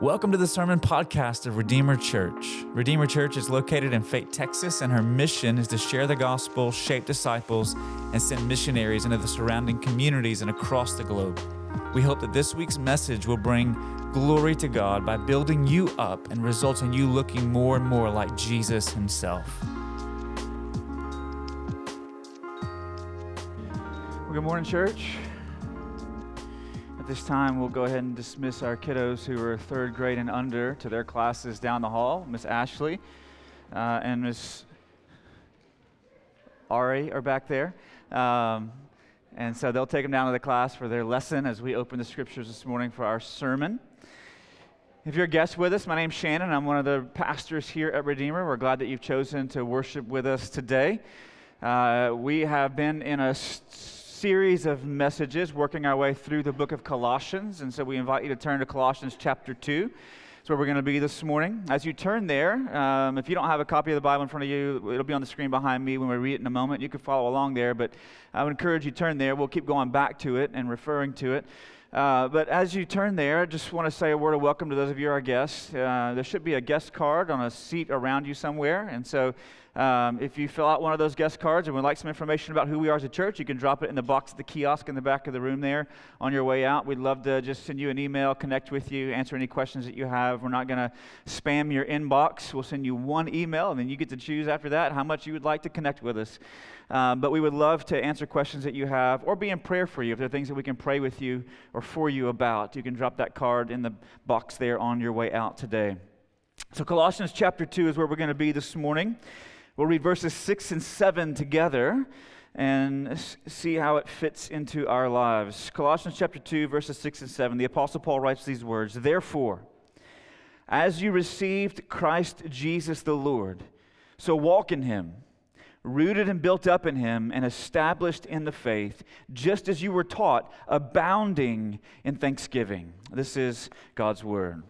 Welcome to the Sermon Podcast of Redeemer Church. Redeemer Church is located in Fate, Texas, and her mission is to share the gospel, shape disciples, and send missionaries into the surrounding communities and across the globe. We hope that this week's message will bring glory to God by building you up and result in you looking more and more like Jesus Himself. Well, good morning, church this time, we'll go ahead and dismiss our kiddos who are third grade and under to their classes down the hall. Miss Ashley uh, and Miss Ari are back there. Um, and so they'll take them down to the class for their lesson as we open the scriptures this morning for our sermon. If you're a guest with us, my name's Shannon. I'm one of the pastors here at Redeemer. We're glad that you've chosen to worship with us today. Uh, we have been in a st- series of messages working our way through the book of Colossians. And so we invite you to turn to Colossians chapter 2. That's where we're going to be this morning. As you turn there, um, if you don't have a copy of the Bible in front of you, it'll be on the screen behind me when we read it in a moment. You can follow along there, but I would encourage you to turn there. We'll keep going back to it and referring to it. Uh, but as you turn there, I just want to say a word of welcome to those of you our guests. Uh, there should be a guest card on a seat around you somewhere. And so um, if you fill out one of those guest cards and would like some information about who we are as a church, you can drop it in the box at the kiosk in the back of the room there on your way out. We'd love to just send you an email, connect with you, answer any questions that you have. We're not going to spam your inbox. We'll send you one email, and then you get to choose after that how much you would like to connect with us. Um, but we would love to answer questions that you have or be in prayer for you. If there are things that we can pray with you or for you about, you can drop that card in the box there on your way out today. So, Colossians chapter 2 is where we're going to be this morning. We'll read verses 6 and 7 together and see how it fits into our lives. Colossians chapter 2, verses 6 and 7. The Apostle Paul writes these words Therefore, as you received Christ Jesus the Lord, so walk in him, rooted and built up in him, and established in the faith, just as you were taught, abounding in thanksgiving. This is God's word.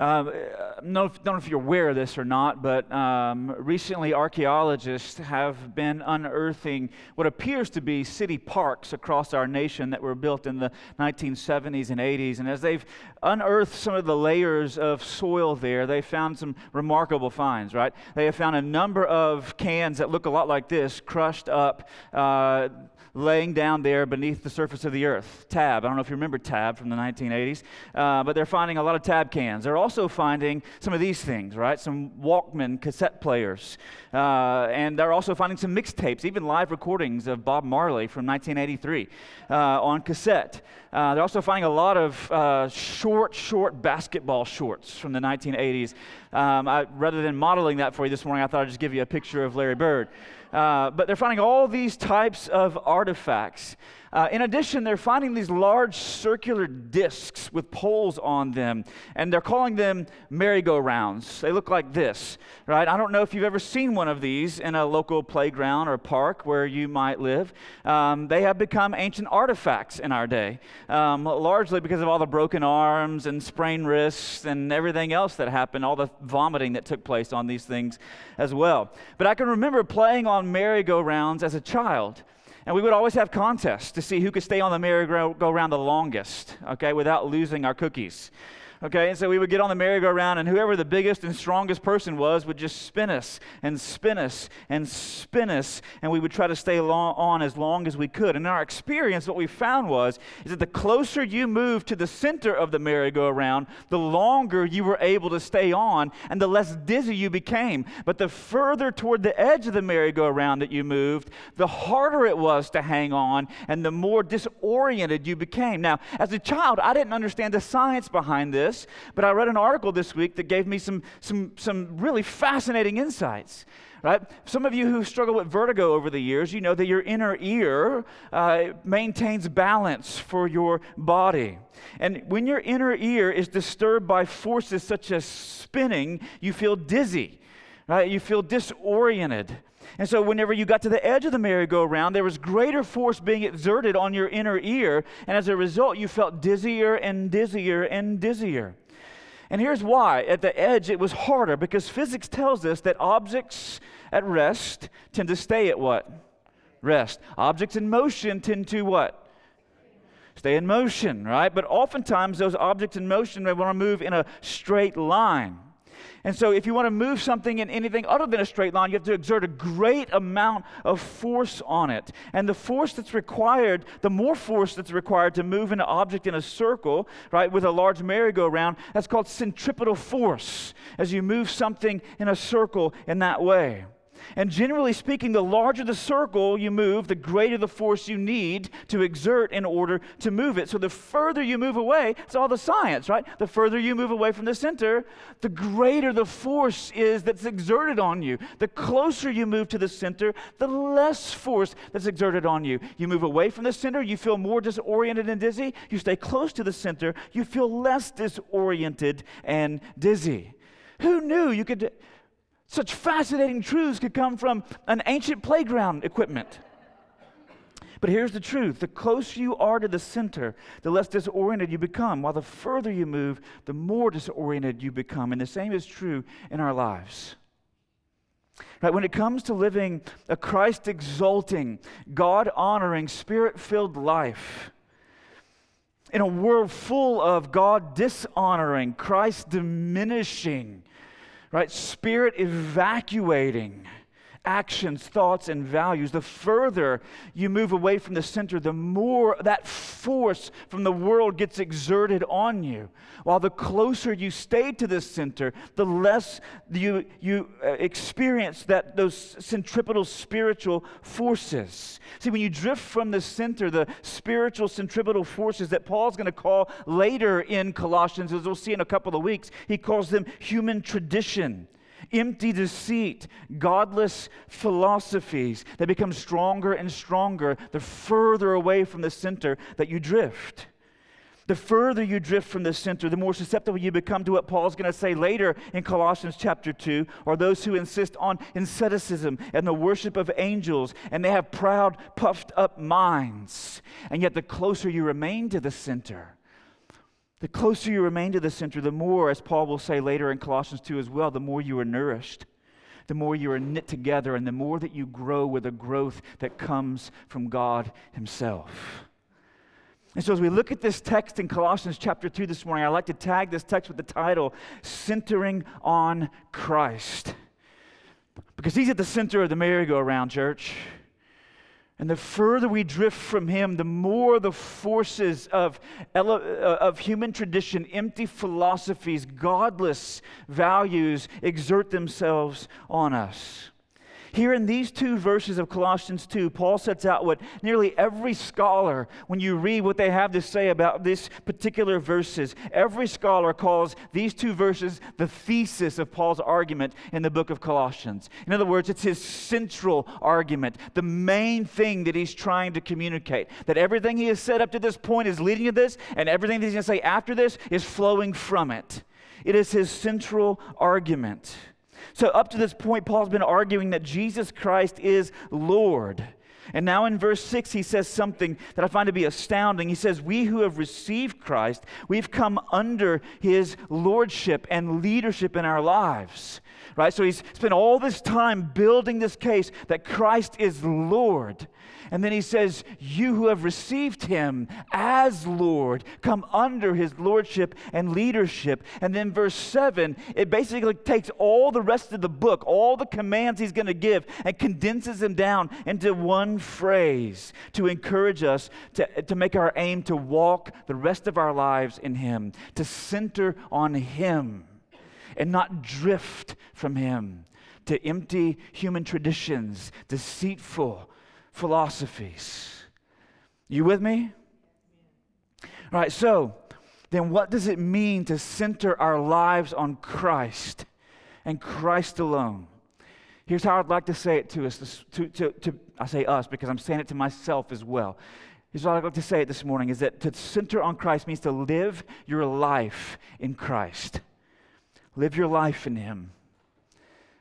I don't know, if, don't know if you're aware of this or not, but um, recently archaeologists have been unearthing what appears to be city parks across our nation that were built in the 1970s and 80s. And as they've unearthed some of the layers of soil there, they found some remarkable finds, right? They have found a number of cans that look a lot like this, crushed up. Uh, laying down there beneath the surface of the earth. Tab. I don't know if you remember Tab from the 1980s, uh, but they're finding a lot of Tab cans. They're also finding some of these things, right? Some Walkman cassette players. Uh, and they're also finding some mixtapes, even live recordings of Bob Marley from 1983 uh, on cassette. Uh, they're also finding a lot of uh, short, short basketball shorts from the 1980s. Um, I, rather than modeling that for you this morning, I thought I'd just give you a picture of Larry Bird. Uh, but they're finding all these types of artifacts. Uh, in addition, they're finding these large circular discs with poles on them, and they're calling them merry-go-rounds. They look like this, right? I don't know if you've ever seen one of these in a local playground or park where you might live. Um, they have become ancient artifacts in our day, um, largely because of all the broken arms and sprained wrists and everything else that happened, all the vomiting that took place on these things as well. But I can remember playing on merry-go-rounds as a child. And we would always have contests to see who could stay on the merry-go-round the longest, okay, without losing our cookies. Okay, and so we would get on the merry-go-round, and whoever the biggest and strongest person was would just spin us and spin us and spin us, and we would try to stay long, on as long as we could. And in our experience, what we found was is that the closer you moved to the center of the merry-go-round, the longer you were able to stay on, and the less dizzy you became. But the further toward the edge of the merry-go-round that you moved, the harder it was to hang on, and the more disoriented you became. Now, as a child, I didn't understand the science behind this this, but I read an article this week that gave me some, some, some really fascinating insights. Right? Some of you who struggle with vertigo over the years, you know that your inner ear uh, maintains balance for your body. And when your inner ear is disturbed by forces such as spinning, you feel dizzy, right? You feel disoriented. And so, whenever you got to the edge of the merry-go-round, there was greater force being exerted on your inner ear. And as a result, you felt dizzier and dizzier and dizzier. And here's why at the edge, it was harder because physics tells us that objects at rest tend to stay at what? Rest. Objects in motion tend to what? stay in motion, right? But oftentimes those objects in motion, they want to move in a straight line. And so, if you want to move something in anything other than a straight line, you have to exert a great amount of force on it. And the force that's required, the more force that's required to move an object in a circle, right, with a large merry-go-round, that's called centripetal force as you move something in a circle in that way. And generally speaking, the larger the circle you move, the greater the force you need to exert in order to move it. So the further you move away, it's all the science, right? The further you move away from the center, the greater the force is that's exerted on you. The closer you move to the center, the less force that's exerted on you. You move away from the center, you feel more disoriented and dizzy. You stay close to the center, you feel less disoriented and dizzy. Who knew you could such fascinating truths could come from an ancient playground equipment. But here's the truth the closer you are to the center, the less disoriented you become, while the further you move, the more disoriented you become. And the same is true in our lives. Right, when it comes to living a Christ exalting, God honoring, spirit filled life, in a world full of God dishonoring, Christ diminishing, right? Spirit evacuating actions, thoughts, and values, the further you move away from the center, the more that force from the world gets exerted on you. While the closer you stay to the center, the less you, you uh, experience that, those centripetal spiritual forces. See, when you drift from the center, the spiritual centripetal forces that Paul's going to call later in Colossians, as we'll see in a couple of weeks, he calls them human tradition empty deceit, godless philosophies that become stronger and stronger the further away from the center that you drift. The further you drift from the center, the more susceptible you become to what Paul's going to say later in Colossians chapter 2, or those who insist on asceticism and the worship of angels, and they have proud, puffed up minds. And yet, the closer you remain to the center, the closer you remain to the center, the more, as Paul will say later in Colossians 2 as well, the more you are nourished, the more you are knit together, and the more that you grow with a growth that comes from God Himself. And so, as we look at this text in Colossians chapter 2 this morning, I like to tag this text with the title Centering on Christ. Because He's at the center of the merry-go-round, church. And the further we drift from Him, the more the forces of, uh, of human tradition, empty philosophies, godless values exert themselves on us. Here in these two verses of Colossians 2, Paul sets out what nearly every scholar, when you read what they have to say about these particular verses, every scholar calls these two verses the thesis of Paul's argument in the book of Colossians. In other words, it's his central argument, the main thing that he's trying to communicate. That everything he has said up to this point is leading to this, and everything that he's going to say after this is flowing from it. It is his central argument. So, up to this point, Paul's been arguing that Jesus Christ is Lord. And now in verse 6, he says something that I find to be astounding. He says, We who have received Christ, we've come under his lordship and leadership in our lives. Right? So he's spent all this time building this case that Christ is Lord. And then he says, You who have received him as Lord, come under his lordship and leadership. And then verse 7, it basically takes all the rest of the book, all the commands he's going to give, and condenses them down into one phrase to encourage us to, to make our aim to walk the rest of our lives in him, to center on him and not drift from him to empty human traditions, deceitful philosophies. You with me? All right, so then what does it mean to center our lives on Christ and Christ alone? Here's how I'd like to say it to us. To, to, to, I say us because I'm saying it to myself as well. Here's what I'd like to say it this morning is that to center on Christ means to live your life in Christ. Live your life in Him.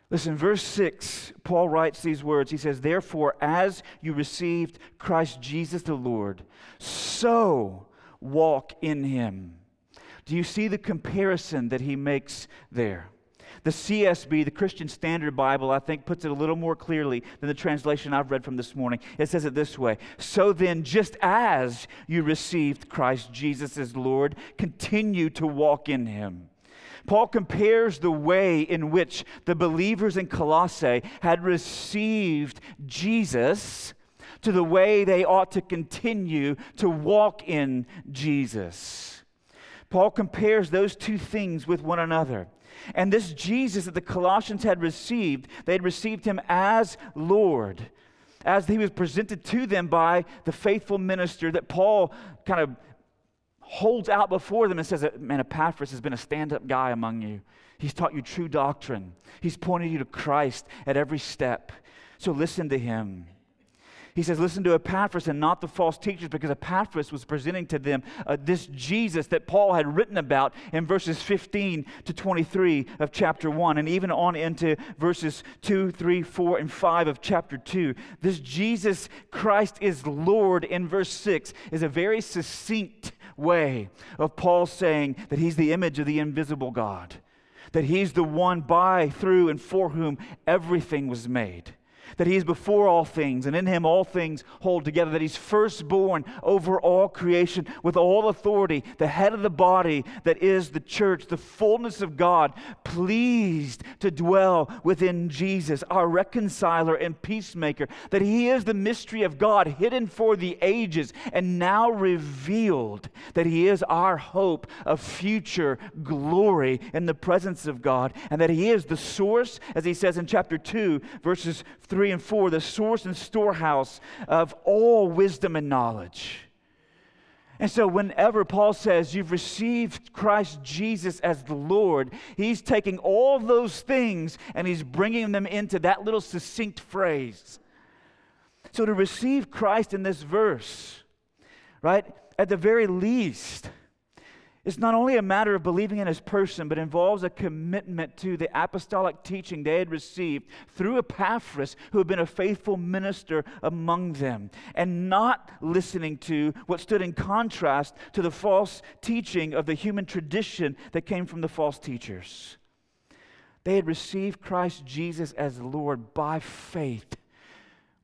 Listen, verse 6, Paul writes these words. He says, Therefore, as you received Christ Jesus the Lord, so walk in him. Do you see the comparison that he makes there? The CSB, the Christian Standard Bible, I think puts it a little more clearly than the translation I've read from this morning. It says it this way So then, just as you received Christ Jesus as Lord, continue to walk in him. Paul compares the way in which the believers in Colossae had received Jesus to the way they ought to continue to walk in Jesus. Paul compares those two things with one another. And this Jesus that the Colossians had received, they had received him as Lord, as he was presented to them by the faithful minister that Paul kind of holds out before them and says, Man, Epaphras has been a stand up guy among you. He's taught you true doctrine, he's pointed you to Christ at every step. So listen to him. He says, Listen to Epaphras and not the false teachers, because Epaphras was presenting to them uh, this Jesus that Paul had written about in verses 15 to 23 of chapter 1, and even on into verses 2, 3, 4, and 5 of chapter 2. This Jesus Christ is Lord in verse 6 is a very succinct way of Paul saying that he's the image of the invisible God, that he's the one by, through, and for whom everything was made that he is before all things, and in him all things hold together, that he's firstborn over all creation with all authority, the head of the body that is the church, the fullness of God, pleased to dwell within Jesus, our reconciler and peacemaker, that he is the mystery of God hidden for the ages and now revealed, that he is our hope of future glory in the presence of God, and that he is the source, as he says in chapter 2, verses 3 3 and 4, the source and storehouse of all wisdom and knowledge. And so, whenever Paul says you've received Christ Jesus as the Lord, he's taking all those things and he's bringing them into that little succinct phrase. So, to receive Christ in this verse, right, at the very least, it's not only a matter of believing in his person, but involves a commitment to the apostolic teaching they had received through Epaphras, who had been a faithful minister among them, and not listening to what stood in contrast to the false teaching of the human tradition that came from the false teachers. They had received Christ Jesus as Lord by faith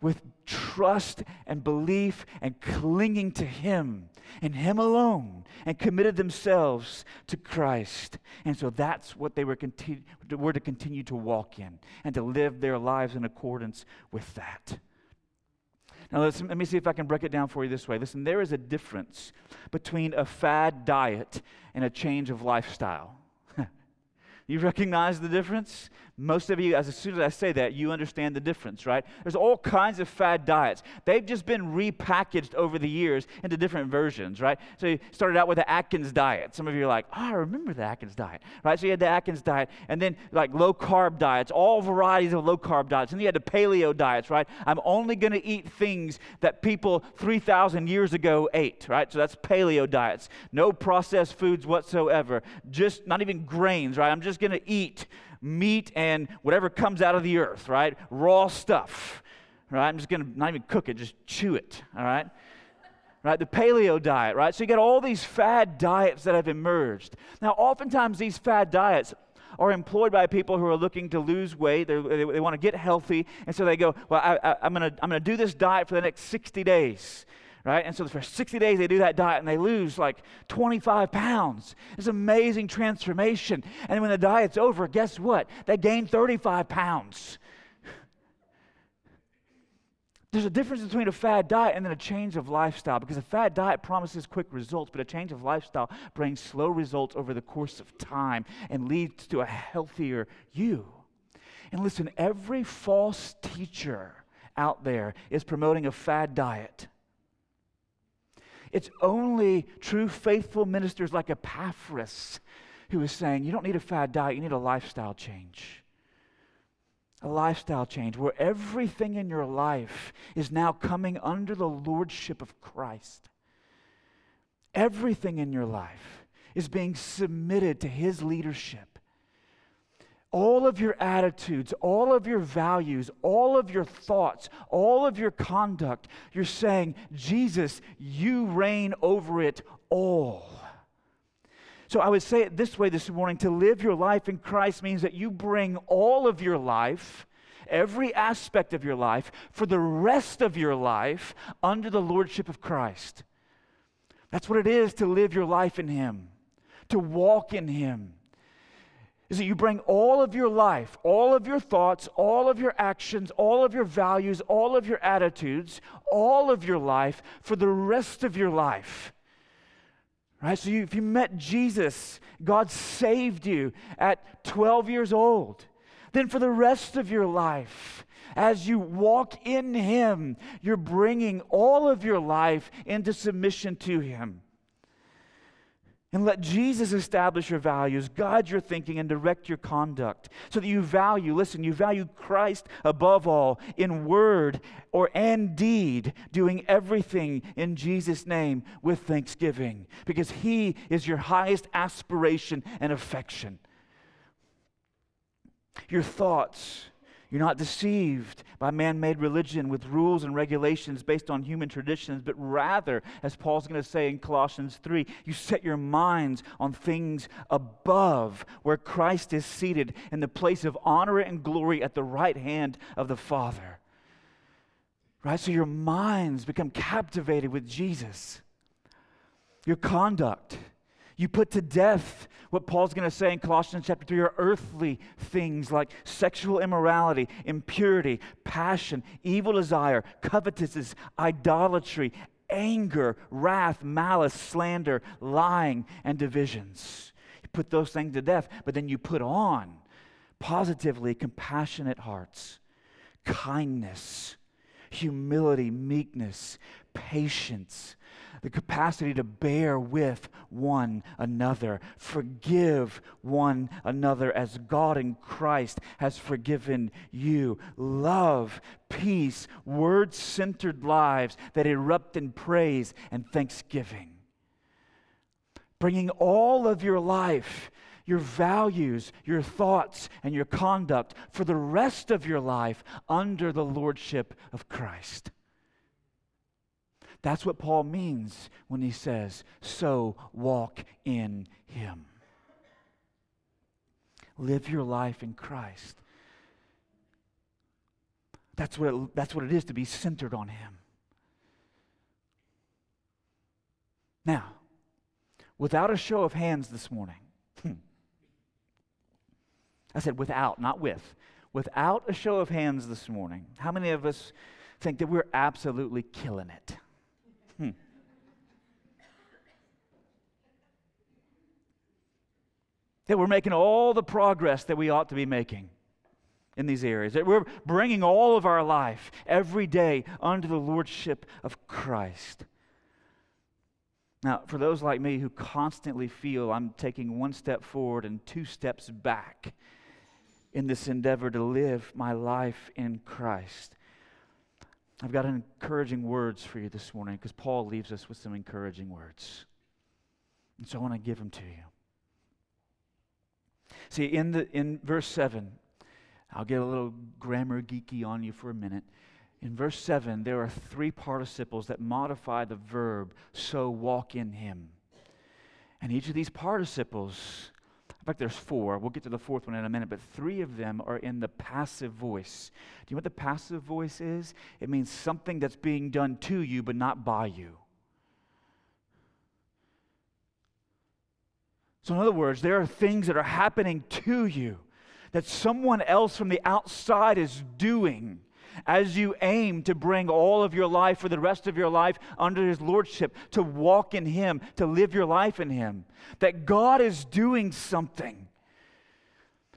with trust and belief and clinging to Him and Him alone and committed themselves to Christ. And so that's what they were, were to continue to walk in and to live their lives in accordance with that. Now, let me see if I can break it down for you this way. Listen, there is a difference between a fad diet and a change of lifestyle. You recognize the difference? Most of you, as soon as I say that, you understand the difference, right? There's all kinds of fad diets. They've just been repackaged over the years into different versions, right? So you started out with the Atkins diet. Some of you are like, oh, I remember the Atkins diet, right? So you had the Atkins diet, and then like low carb diets, all varieties of low carb diets. And you had the paleo diets, right? I'm only going to eat things that people 3,000 years ago ate, right? So that's paleo diets. No processed foods whatsoever. Just not even grains, right? I'm just going to eat meat and whatever comes out of the earth, right? Raw stuff, right? I'm just going to not even cook it, just chew it, all right? Right, the paleo diet, right? So you got all these fad diets that have emerged. Now, oftentimes these fad diets are employed by people who are looking to lose weight. They, they want to get healthy, and so they go, "Well, I, am going to I'm going to do this diet for the next 60 days." Right? And so for 60 days, they do that diet and they lose like 25 pounds. It's amazing transformation. And when the diet's over, guess what? They gain 35 pounds. There's a difference between a fad diet and then a change of lifestyle because a fad diet promises quick results, but a change of lifestyle brings slow results over the course of time and leads to a healthier you. And listen, every false teacher out there is promoting a fad diet. It's only true faithful ministers like Epaphras who is saying, you don't need a fad diet, you need a lifestyle change. A lifestyle change where everything in your life is now coming under the lordship of Christ. Everything in your life is being submitted to his leadership all of your attitudes, all of your values, all of your thoughts, all of your conduct, you're saying, Jesus, you reign over it all. So I would say it this way this morning to live your life in Christ means that you bring all of your life, every aspect of your life, for the rest of your life under the lordship of Christ. That's what it is to live your life in Him, to walk in Him is that you bring all of your life, all of your thoughts, all of your actions, all of your values, all of your attitudes, all of your life for the rest of your life. Right? So you, if you met Jesus, God saved you at 12 years old. Then for the rest of your life, as you walk in Him, you're bringing all of your life into submission to Him. And let Jesus establish your values, guide your thinking, and direct your conduct so that you value, listen, you value Christ above all in word or and deed, doing everything in Jesus' name with thanksgiving because He is your highest aspiration and affection. Your thoughts, you're not deceived by man made religion with rules and regulations based on human traditions, but rather, as Paul's going to say in Colossians 3, you set your minds on things above, where Christ is seated in the place of honor and glory at the right hand of the Father. Right? So your minds become captivated with Jesus. Your conduct you put to death what Paul's going to say in Colossians chapter 3 are earthly things like sexual immorality, impurity, passion, evil desire, covetousness, idolatry, anger, wrath, malice, slander, lying, and divisions. You put those things to death, but then you put on positively compassionate hearts, kindness, humility, meekness, patience the capacity to bear with one another, forgive one another as God in Christ has forgiven you. Love, peace, word centered lives that erupt in praise and thanksgiving. Bringing all of your life your values, your thoughts, and your conduct for the rest of your life under the lordship of Christ. That's what Paul means when he says, So walk in him. Live your life in Christ. That's what, it, that's what it is to be centered on him. Now, without a show of hands this morning, hmm, I said without, not with. Without a show of hands this morning, how many of us think that we're absolutely killing it? That we're making all the progress that we ought to be making in these areas. That we're bringing all of our life every day under the lordship of Christ. Now, for those like me who constantly feel I'm taking one step forward and two steps back in this endeavor to live my life in Christ, I've got encouraging words for you this morning because Paul leaves us with some encouraging words. And so I want to give them to you. See, in, the, in verse 7, I'll get a little grammar geeky on you for a minute. In verse 7, there are three participles that modify the verb, so walk in him. And each of these participles in fact, there's four. We'll get to the fourth one in a minute, but three of them are in the passive voice. Do you know what the passive voice is? It means something that's being done to you, but not by you. So, in other words, there are things that are happening to you that someone else from the outside is doing as you aim to bring all of your life for the rest of your life under His Lordship, to walk in Him, to live your life in Him. That God is doing something.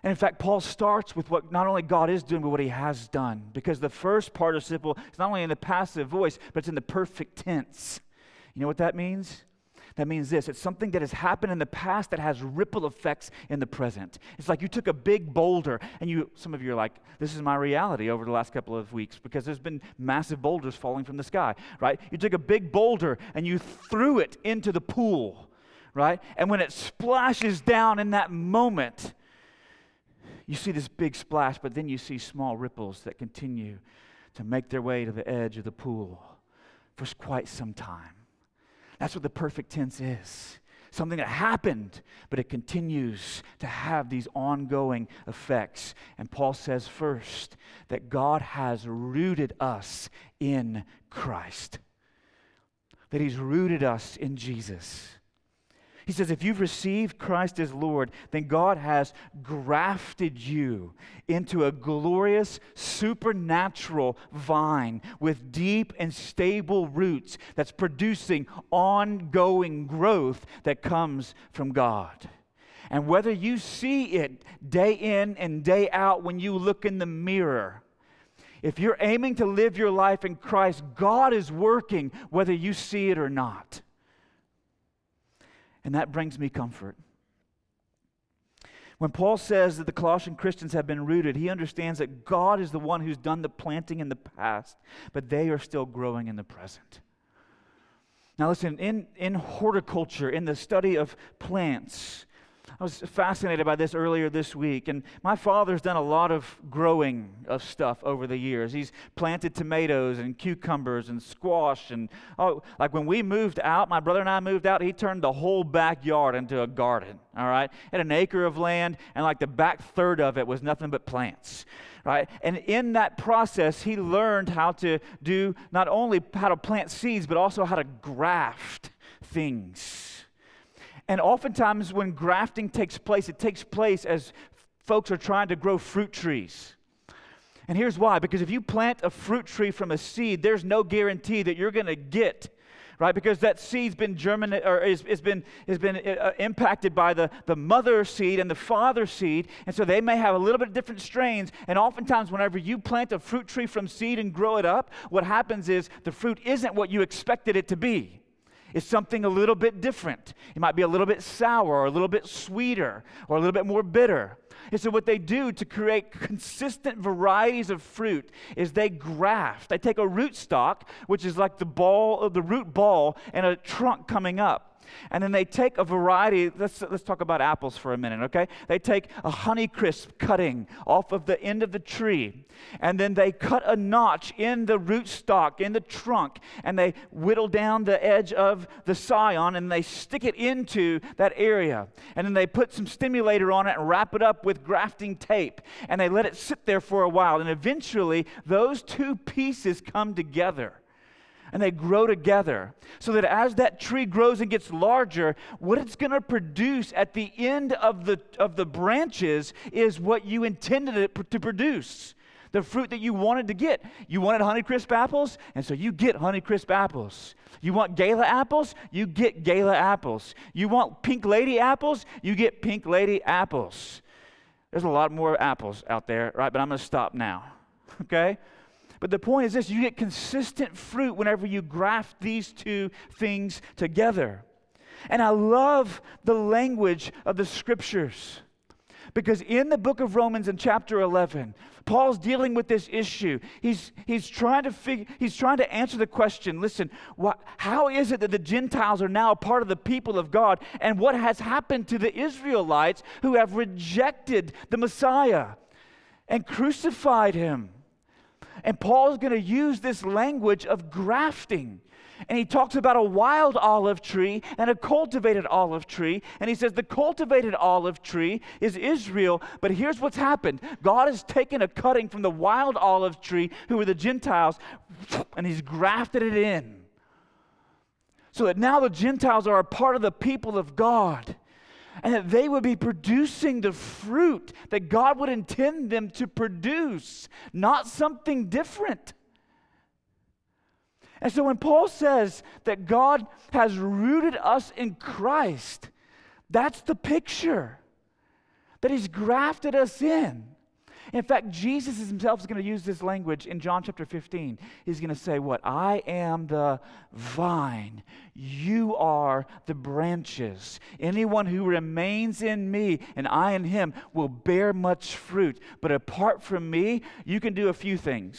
And in fact, Paul starts with what not only God is doing, but what he has done. Because the first participle is not only in the passive voice, but it's in the perfect tense. You know what that means? That means this it's something that has happened in the past that has ripple effects in the present. It's like you took a big boulder, and you, some of you are like, this is my reality over the last couple of weeks because there's been massive boulders falling from the sky, right? You took a big boulder and you threw it into the pool, right? And when it splashes down in that moment, you see this big splash, but then you see small ripples that continue to make their way to the edge of the pool for quite some time. That's what the perfect tense is. something that happened, but it continues to have these ongoing effects. And Paul says first that God has rooted us in Christ, that He's rooted us in Jesus. He says, if you've received Christ as Lord, then God has grafted you into a glorious, supernatural vine with deep and stable roots that's producing ongoing growth that comes from God. And whether you see it day in and day out when you look in the mirror, if you're aiming to live your life in Christ, God is working whether you see it or not. And that brings me comfort. When Paul says that the Colossian Christians have been rooted, he understands that God is the one who's done the planting in the past, but they are still growing in the present. Now, listen, in, in horticulture, in the study of plants, I was fascinated by this earlier this week, and my father's done a lot of growing of stuff over the years. He's planted tomatoes and cucumbers and squash, and oh, like when we moved out, my brother and I moved out, he turned the whole backyard into a garden. All right, had an acre of land, and like the back third of it was nothing but plants. Right, and in that process, he learned how to do not only how to plant seeds, but also how to graft things and oftentimes, when grafting takes place, it takes place as folks are trying to grow fruit trees. And here's why because if you plant a fruit tree from a seed, there's no guarantee that you're going to get right? Because that seed's been germinated or is, has been, has been uh, impacted by the, the mother seed and the father seed. And so they may have a little bit of different strains. And oftentimes, whenever you plant a fruit tree from seed and grow it up, what happens is the fruit isn't what you expected it to be is something a little bit different. It might be a little bit sour or a little bit sweeter or a little bit more bitter. And so, what they do to create consistent varieties of fruit is they graft. They take a root stock, which is like the ball, the root ball, and a trunk coming up. And then they take a variety, let's, let's talk about apples for a minute, okay? They take a Honeycrisp cutting off of the end of the tree, and then they cut a notch in the rootstock, in the trunk, and they whittle down the edge of the scion and they stick it into that area. And then they put some stimulator on it and wrap it up with grafting tape, and they let it sit there for a while. And eventually, those two pieces come together and they grow together. So that as that tree grows and gets larger, what it's going to produce at the end of the, of the branches is what you intended it to produce. The fruit that you wanted to get. You wanted Honeycrisp apples, and so you get Honeycrisp apples. You want Gala apples, you get Gala apples. You want Pink Lady apples, you get Pink Lady apples. There's a lot more apples out there, right? But I'm going to stop now, okay? But the point is this you get consistent fruit whenever you graft these two things together. And I love the language of the scriptures. Because in the book of Romans in chapter 11, Paul's dealing with this issue. He's, he's, trying, to figure, he's trying to answer the question listen, what, how is it that the Gentiles are now part of the people of God? And what has happened to the Israelites who have rejected the Messiah and crucified him? And Paul's going to use this language of grafting. And he talks about a wild olive tree and a cultivated olive tree. And he says the cultivated olive tree is Israel. But here's what's happened God has taken a cutting from the wild olive tree, who were the Gentiles, and he's grafted it in. So that now the Gentiles are a part of the people of God and that they would be producing the fruit that God would intend them to produce, not something different. And so when Paul says that God has rooted us in Christ, that's the picture that he's grafted us in. In fact, Jesus himself is going to use this language in John chapter 15. He's going to say, What? I am the vine, you are the branches. Anyone who remains in me and I in him will bear much fruit. But apart from me, you can do a few things.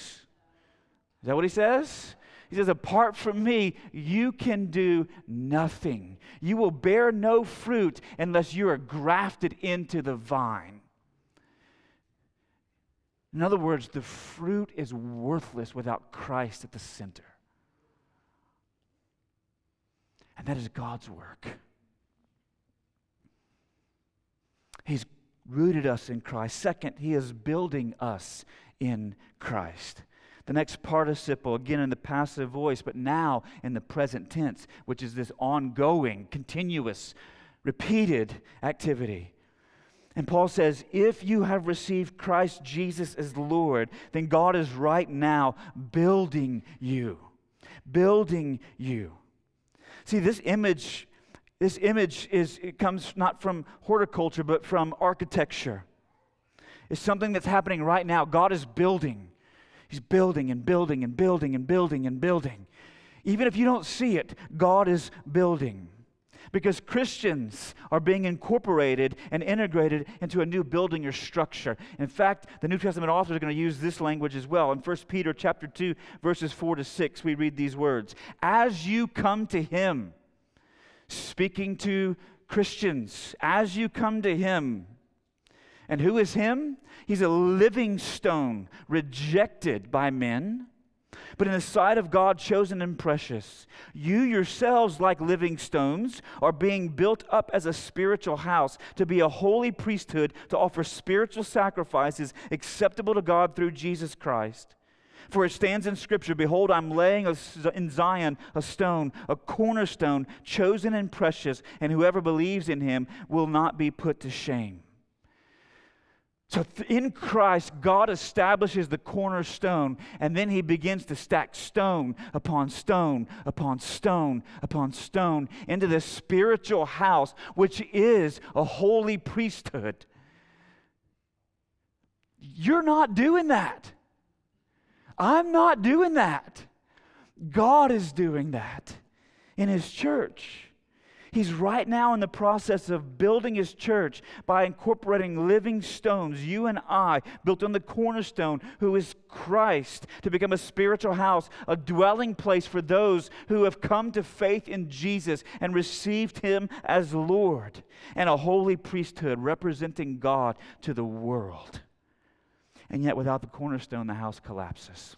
Is that what he says? He says, Apart from me, you can do nothing. You will bear no fruit unless you are grafted into the vine. In other words, the fruit is worthless without Christ at the center. And that is God's work. He's rooted us in Christ. Second, He is building us in Christ. The next participle, again in the passive voice, but now in the present tense, which is this ongoing, continuous, repeated activity. And Paul says, if you have received Christ Jesus as Lord, then God is right now building you. Building you. See, this image, this image is it comes not from horticulture, but from architecture. It's something that's happening right now. God is building. He's building and building and building and building and building. Even if you don't see it, God is building. Because Christians are being incorporated and integrated into a new building or structure. In fact, the New Testament authors are going to use this language as well. In 1 Peter chapter 2, verses 4 to 6, we read these words. As you come to him, speaking to Christians, as you come to him, and who is him? He's a living stone, rejected by men, but in the sight of God, chosen and precious. You yourselves, like living stones, are being built up as a spiritual house to be a holy priesthood, to offer spiritual sacrifices acceptable to God through Jesus Christ. For it stands in Scripture Behold, I'm laying in Zion a stone, a cornerstone, chosen and precious, and whoever believes in him will not be put to shame. So in Christ, God establishes the cornerstone, and then he begins to stack stone upon stone upon stone upon stone into this spiritual house, which is a holy priesthood. You're not doing that. I'm not doing that. God is doing that in his church. He's right now in the process of building his church by incorporating living stones, you and I, built on the cornerstone, who is Christ, to become a spiritual house, a dwelling place for those who have come to faith in Jesus and received him as Lord, and a holy priesthood representing God to the world. And yet, without the cornerstone, the house collapses.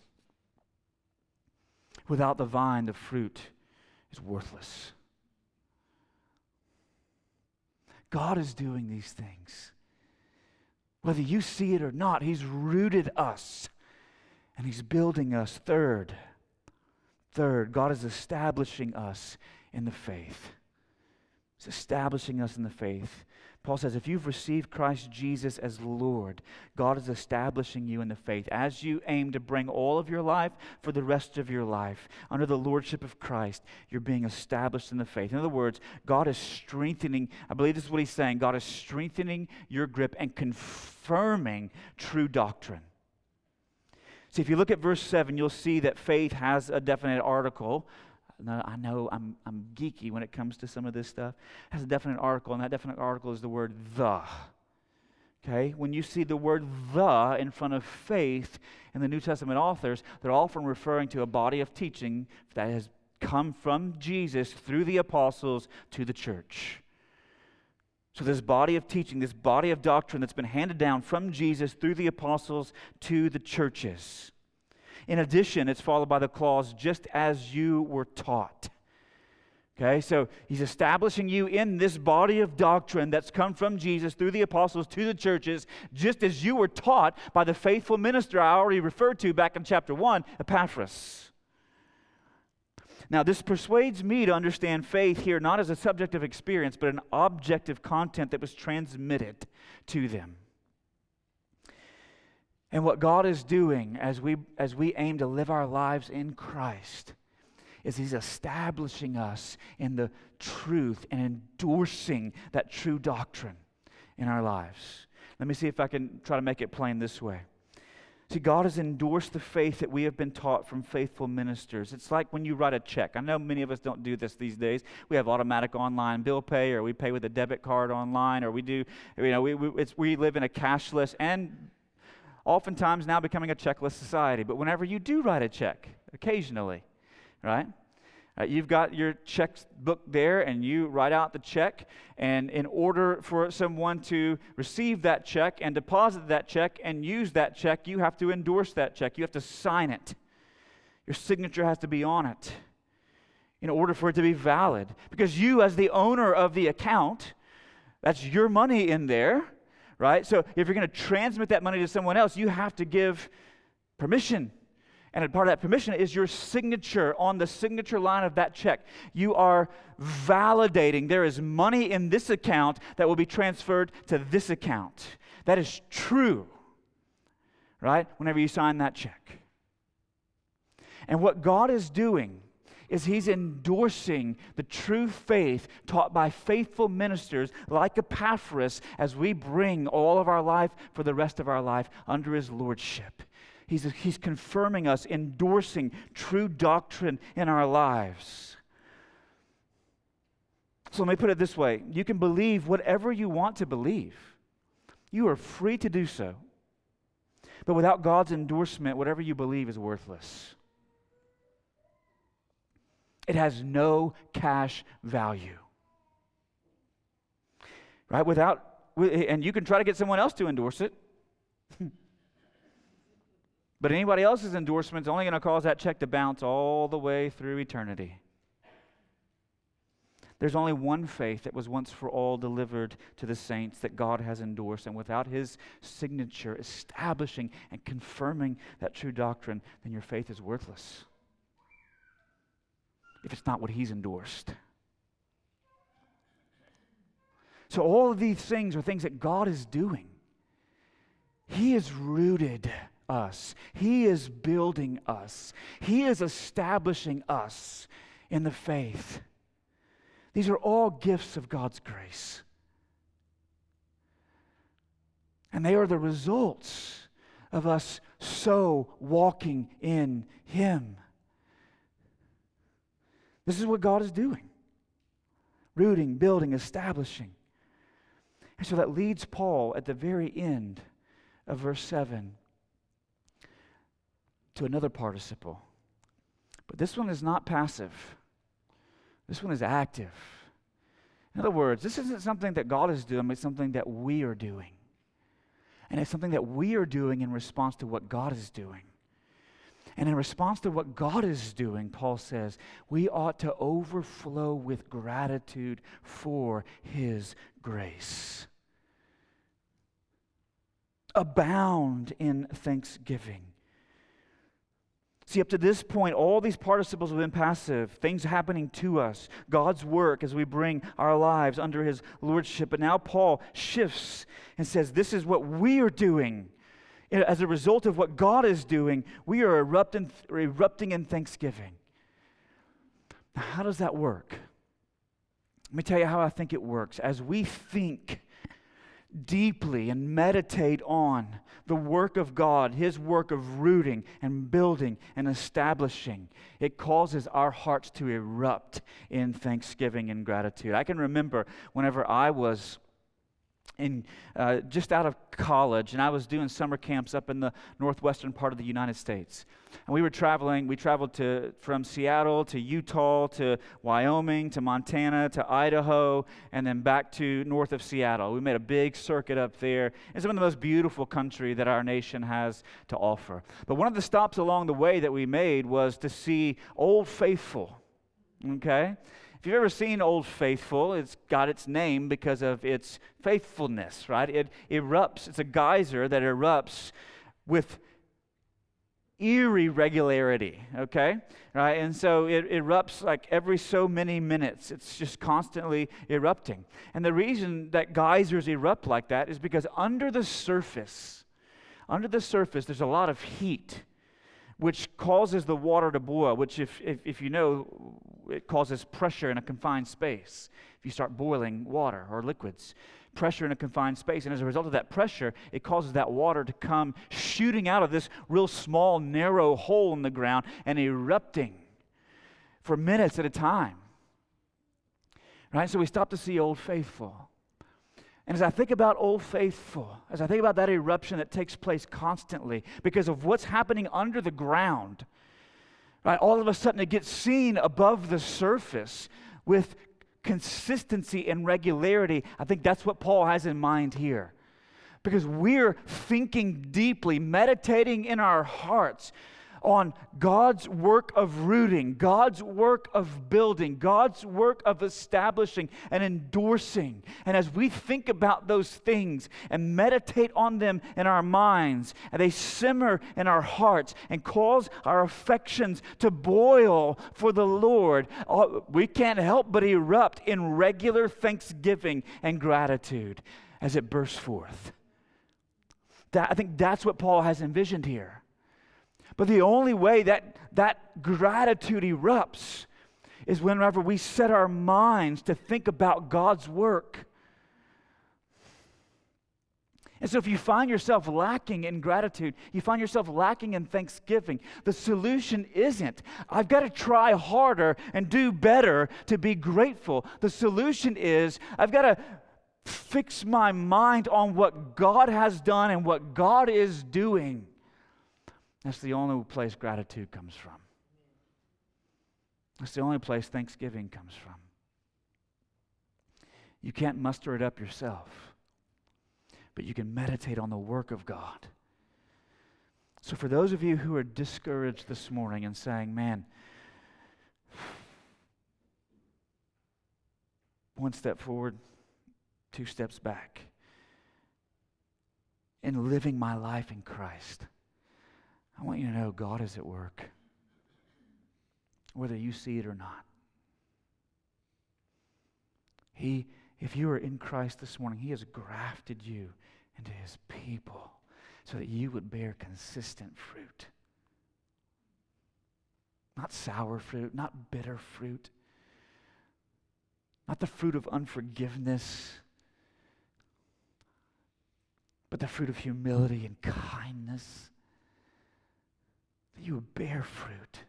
Without the vine, the fruit is worthless. God is doing these things. Whether you see it or not, He's rooted us and He's building us. Third, third, God is establishing us in the faith. He's establishing us in the faith. Paul says, if you've received Christ Jesus as Lord, God is establishing you in the faith as you aim to bring all of your life for the rest of your life under the Lordship of Christ. You're being established in the faith. In other words, God is strengthening, I believe this is what he's saying God is strengthening your grip and confirming true doctrine. See, if you look at verse 7, you'll see that faith has a definite article I know I'm, I'm geeky when it comes to some of this stuff. It has a definite article, and that definite article is the word the. Okay? When you see the word the in front of faith in the New Testament authors, they're often referring to a body of teaching that has come from Jesus through the apostles to the church. So, this body of teaching, this body of doctrine that's been handed down from Jesus through the apostles to the churches. In addition, it's followed by the clause, just as you were taught. Okay, so he's establishing you in this body of doctrine that's come from Jesus through the apostles to the churches, just as you were taught by the faithful minister I already referred to back in chapter 1, Epaphras. Now, this persuades me to understand faith here not as a subjective experience, but an objective content that was transmitted to them. And what God is doing as we, as we aim to live our lives in Christ is He's establishing us in the truth and endorsing that true doctrine in our lives. Let me see if I can try to make it plain this way. See, God has endorsed the faith that we have been taught from faithful ministers. It's like when you write a check. I know many of us don't do this these days. We have automatic online bill pay, or we pay with a debit card online, or we do, you know, we, we, we live in a cashless and oftentimes now becoming a checklist society. But whenever you do write a check, occasionally, right? Uh, you've got your checkbook there and you write out the check. And in order for someone to receive that check and deposit that check and use that check, you have to endorse that check. You have to sign it. Your signature has to be on it in order for it to be valid. Because you, as the owner of the account, that's your money in there right? So if you're going to transmit that money to someone else, you have to give permission. And a part of that permission is your signature on the signature line of that check. You are validating there is money in this account that will be transferred to this account. That is true, right? Whenever you sign that check. And what God is doing is He's endorsing the true faith taught by faithful ministers like Epaphras as we bring all of our life for the rest of our life under His Lordship. He's, he's confirming us, endorsing true doctrine in our lives. So let me put it this way you can believe whatever you want to believe, you are free to do so. But without God's endorsement, whatever you believe is worthless. It has no cash value. Right? Without, and you can try to get someone else to endorse it. But anybody else's endorsement is only going to cause that check to bounce all the way through eternity. There's only one faith that was once for all delivered to the saints that God has endorsed, and without His signature establishing and confirming that true doctrine, then your faith is worthless. If it's not what He's endorsed. So, all of these things are things that God is doing. He is rooted us. He is building us. He is establishing us in the faith. These are all gifts of God's grace. And they are the results of us so walking in Him. This is what God is doing rooting, building, establishing. And so that leads Paul at the very end of verse 7 to another participle. But this one is not passive, this one is active. In other words, this isn't something that God is doing, it's something that we are doing. And it's something that we are doing in response to what God is doing. And in response to what God is doing, Paul says, we ought to overflow with gratitude for his grace. Abound in thanksgiving. See, up to this point, all these participles have been passive, things happening to us, God's work as we bring our lives under His lordship. But now Paul shifts and says, This is what we are doing. As a result of what God is doing, we are erupting, erupting in thanksgiving. Now, how does that work? Let me tell you how I think it works. As we think deeply and meditate on the work of God, His work of rooting and building and establishing, it causes our hearts to erupt in thanksgiving and gratitude. I can remember whenever I was in uh, just out of college, and I was doing summer camps up in the northwestern part of the United States. And we were traveling. We traveled to from Seattle to Utah to Wyoming to Montana to Idaho, and then back to north of Seattle. We made a big circuit up there. It's some of the most beautiful country that our nation has to offer. But one of the stops along the way that we made was to see Old Faithful. Okay. If you've ever seen Old Faithful, it's got its name because of its faithfulness, right? It erupts, it's a geyser that erupts with eerie regularity, okay? Right? And so it erupts like every so many minutes. It's just constantly erupting. And the reason that geysers erupt like that is because under the surface, under the surface, there's a lot of heat which causes the water to boil, which, if, if, if, you know, it causes pressure in a confined space. If you start boiling water or liquids, pressure in a confined space. And as a result of that pressure, it causes that water to come shooting out of this real small, narrow hole in the ground and erupting for minutes at a time. Right? So we stop to see Old Faithful. And as I think about Old Faithful, as I think about that eruption that takes place constantly because of what's happening under the ground, right, all of a sudden it gets seen above the surface with consistency and regularity. I think that's what Paul has in mind here. Because we're thinking deeply, meditating in our hearts on God's work of rooting, God's work of building, God's work of establishing and endorsing. And as we think about those things and meditate on them in our minds, and they simmer in our hearts and cause our affections to boil for the Lord, uh, we can't help but erupt in regular thanksgiving and gratitude as it bursts forth. That, I think that's what Paul has envisioned here. But the only way that that gratitude erupts is whenever we set our minds to think about God's work. And so, if you find yourself lacking in gratitude, you find yourself lacking in thanksgiving, the solution isn't, I've got to try harder and do better to be grateful. The solution is, I've got to fix my mind on what God has done and what God is doing. That's the only place gratitude comes from. That's the only place thanksgiving comes from. You can't muster it up yourself, but you can meditate on the work of God. So, for those of you who are discouraged this morning and saying, man, one step forward, two steps back, in living my life in Christ. I want you to know God is at work, whether you see it or not. He, if you are in Christ this morning, He has grafted you into His people so that you would bear consistent fruit. Not sour fruit, not bitter fruit, not the fruit of unforgiveness, but the fruit of humility and kindness that you would bear fruit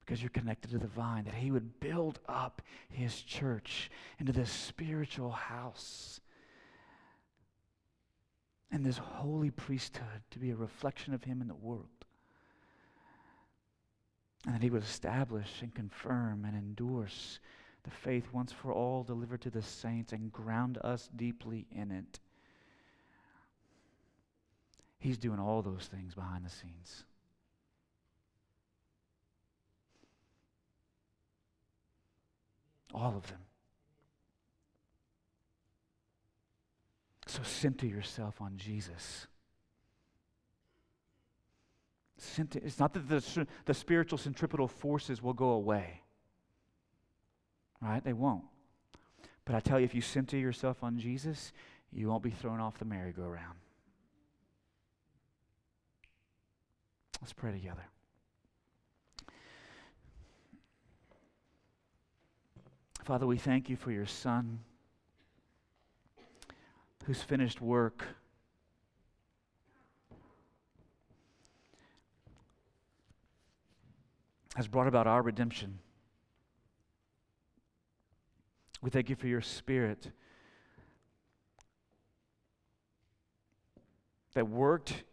because you're connected to the vine, that he would build up his church into this spiritual house and this holy priesthood to be a reflection of him in the world. And that he would establish and confirm and endorse the faith once for all delivered to the saints and ground us deeply in it. He's doing all those things behind the scenes. All of them. So center yourself on Jesus. Center, it's not that the, the spiritual centripetal forces will go away, right? They won't. But I tell you, if you center yourself on Jesus, you won't be thrown off the merry-go-round. Let's pray together. Father, we thank you for your Son whose finished work has brought about our redemption. We thank you for your Spirit that worked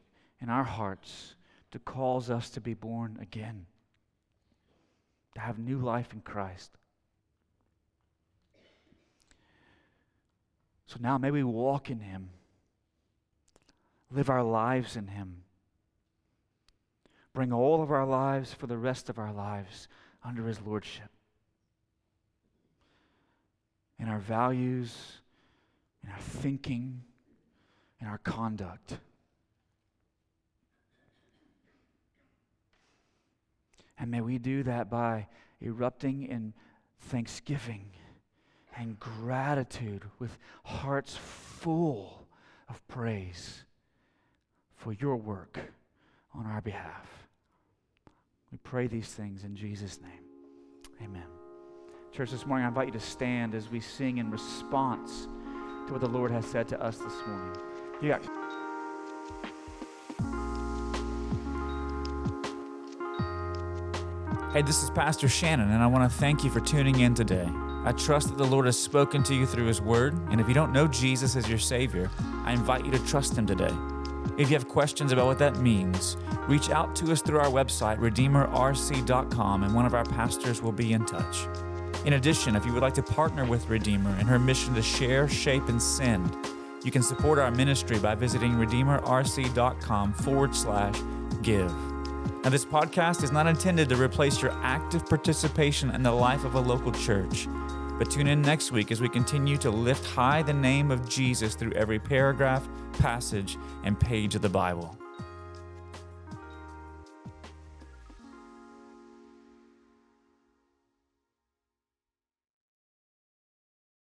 in our hearts to cause us to be born again, to have new life in Christ. So now may we walk in Him, live our lives in Him, bring all of our lives for the rest of our lives under His Lordship. In our values, in our thinking, in our conduct. And may we do that by erupting in thanksgiving and gratitude with hearts full of praise for your work on our behalf. We pray these things in Jesus' name. Amen. Church, this morning I invite you to stand as we sing in response to what the Lord has said to us this morning. You got Hey, this is Pastor Shannon, and I want to thank you for tuning in today. I trust that the Lord has spoken to you through His Word, and if you don't know Jesus as your Savior, I invite you to trust Him today. If you have questions about what that means, reach out to us through our website, redeemerrc.com, and one of our pastors will be in touch. In addition, if you would like to partner with Redeemer in her mission to share, shape, and send, you can support our ministry by visiting redeemerrc.com forward slash give. Now, this podcast is not intended to replace your active participation in the life of a local church. But tune in next week as we continue to lift high the name of Jesus through every paragraph, passage, and page of the Bible.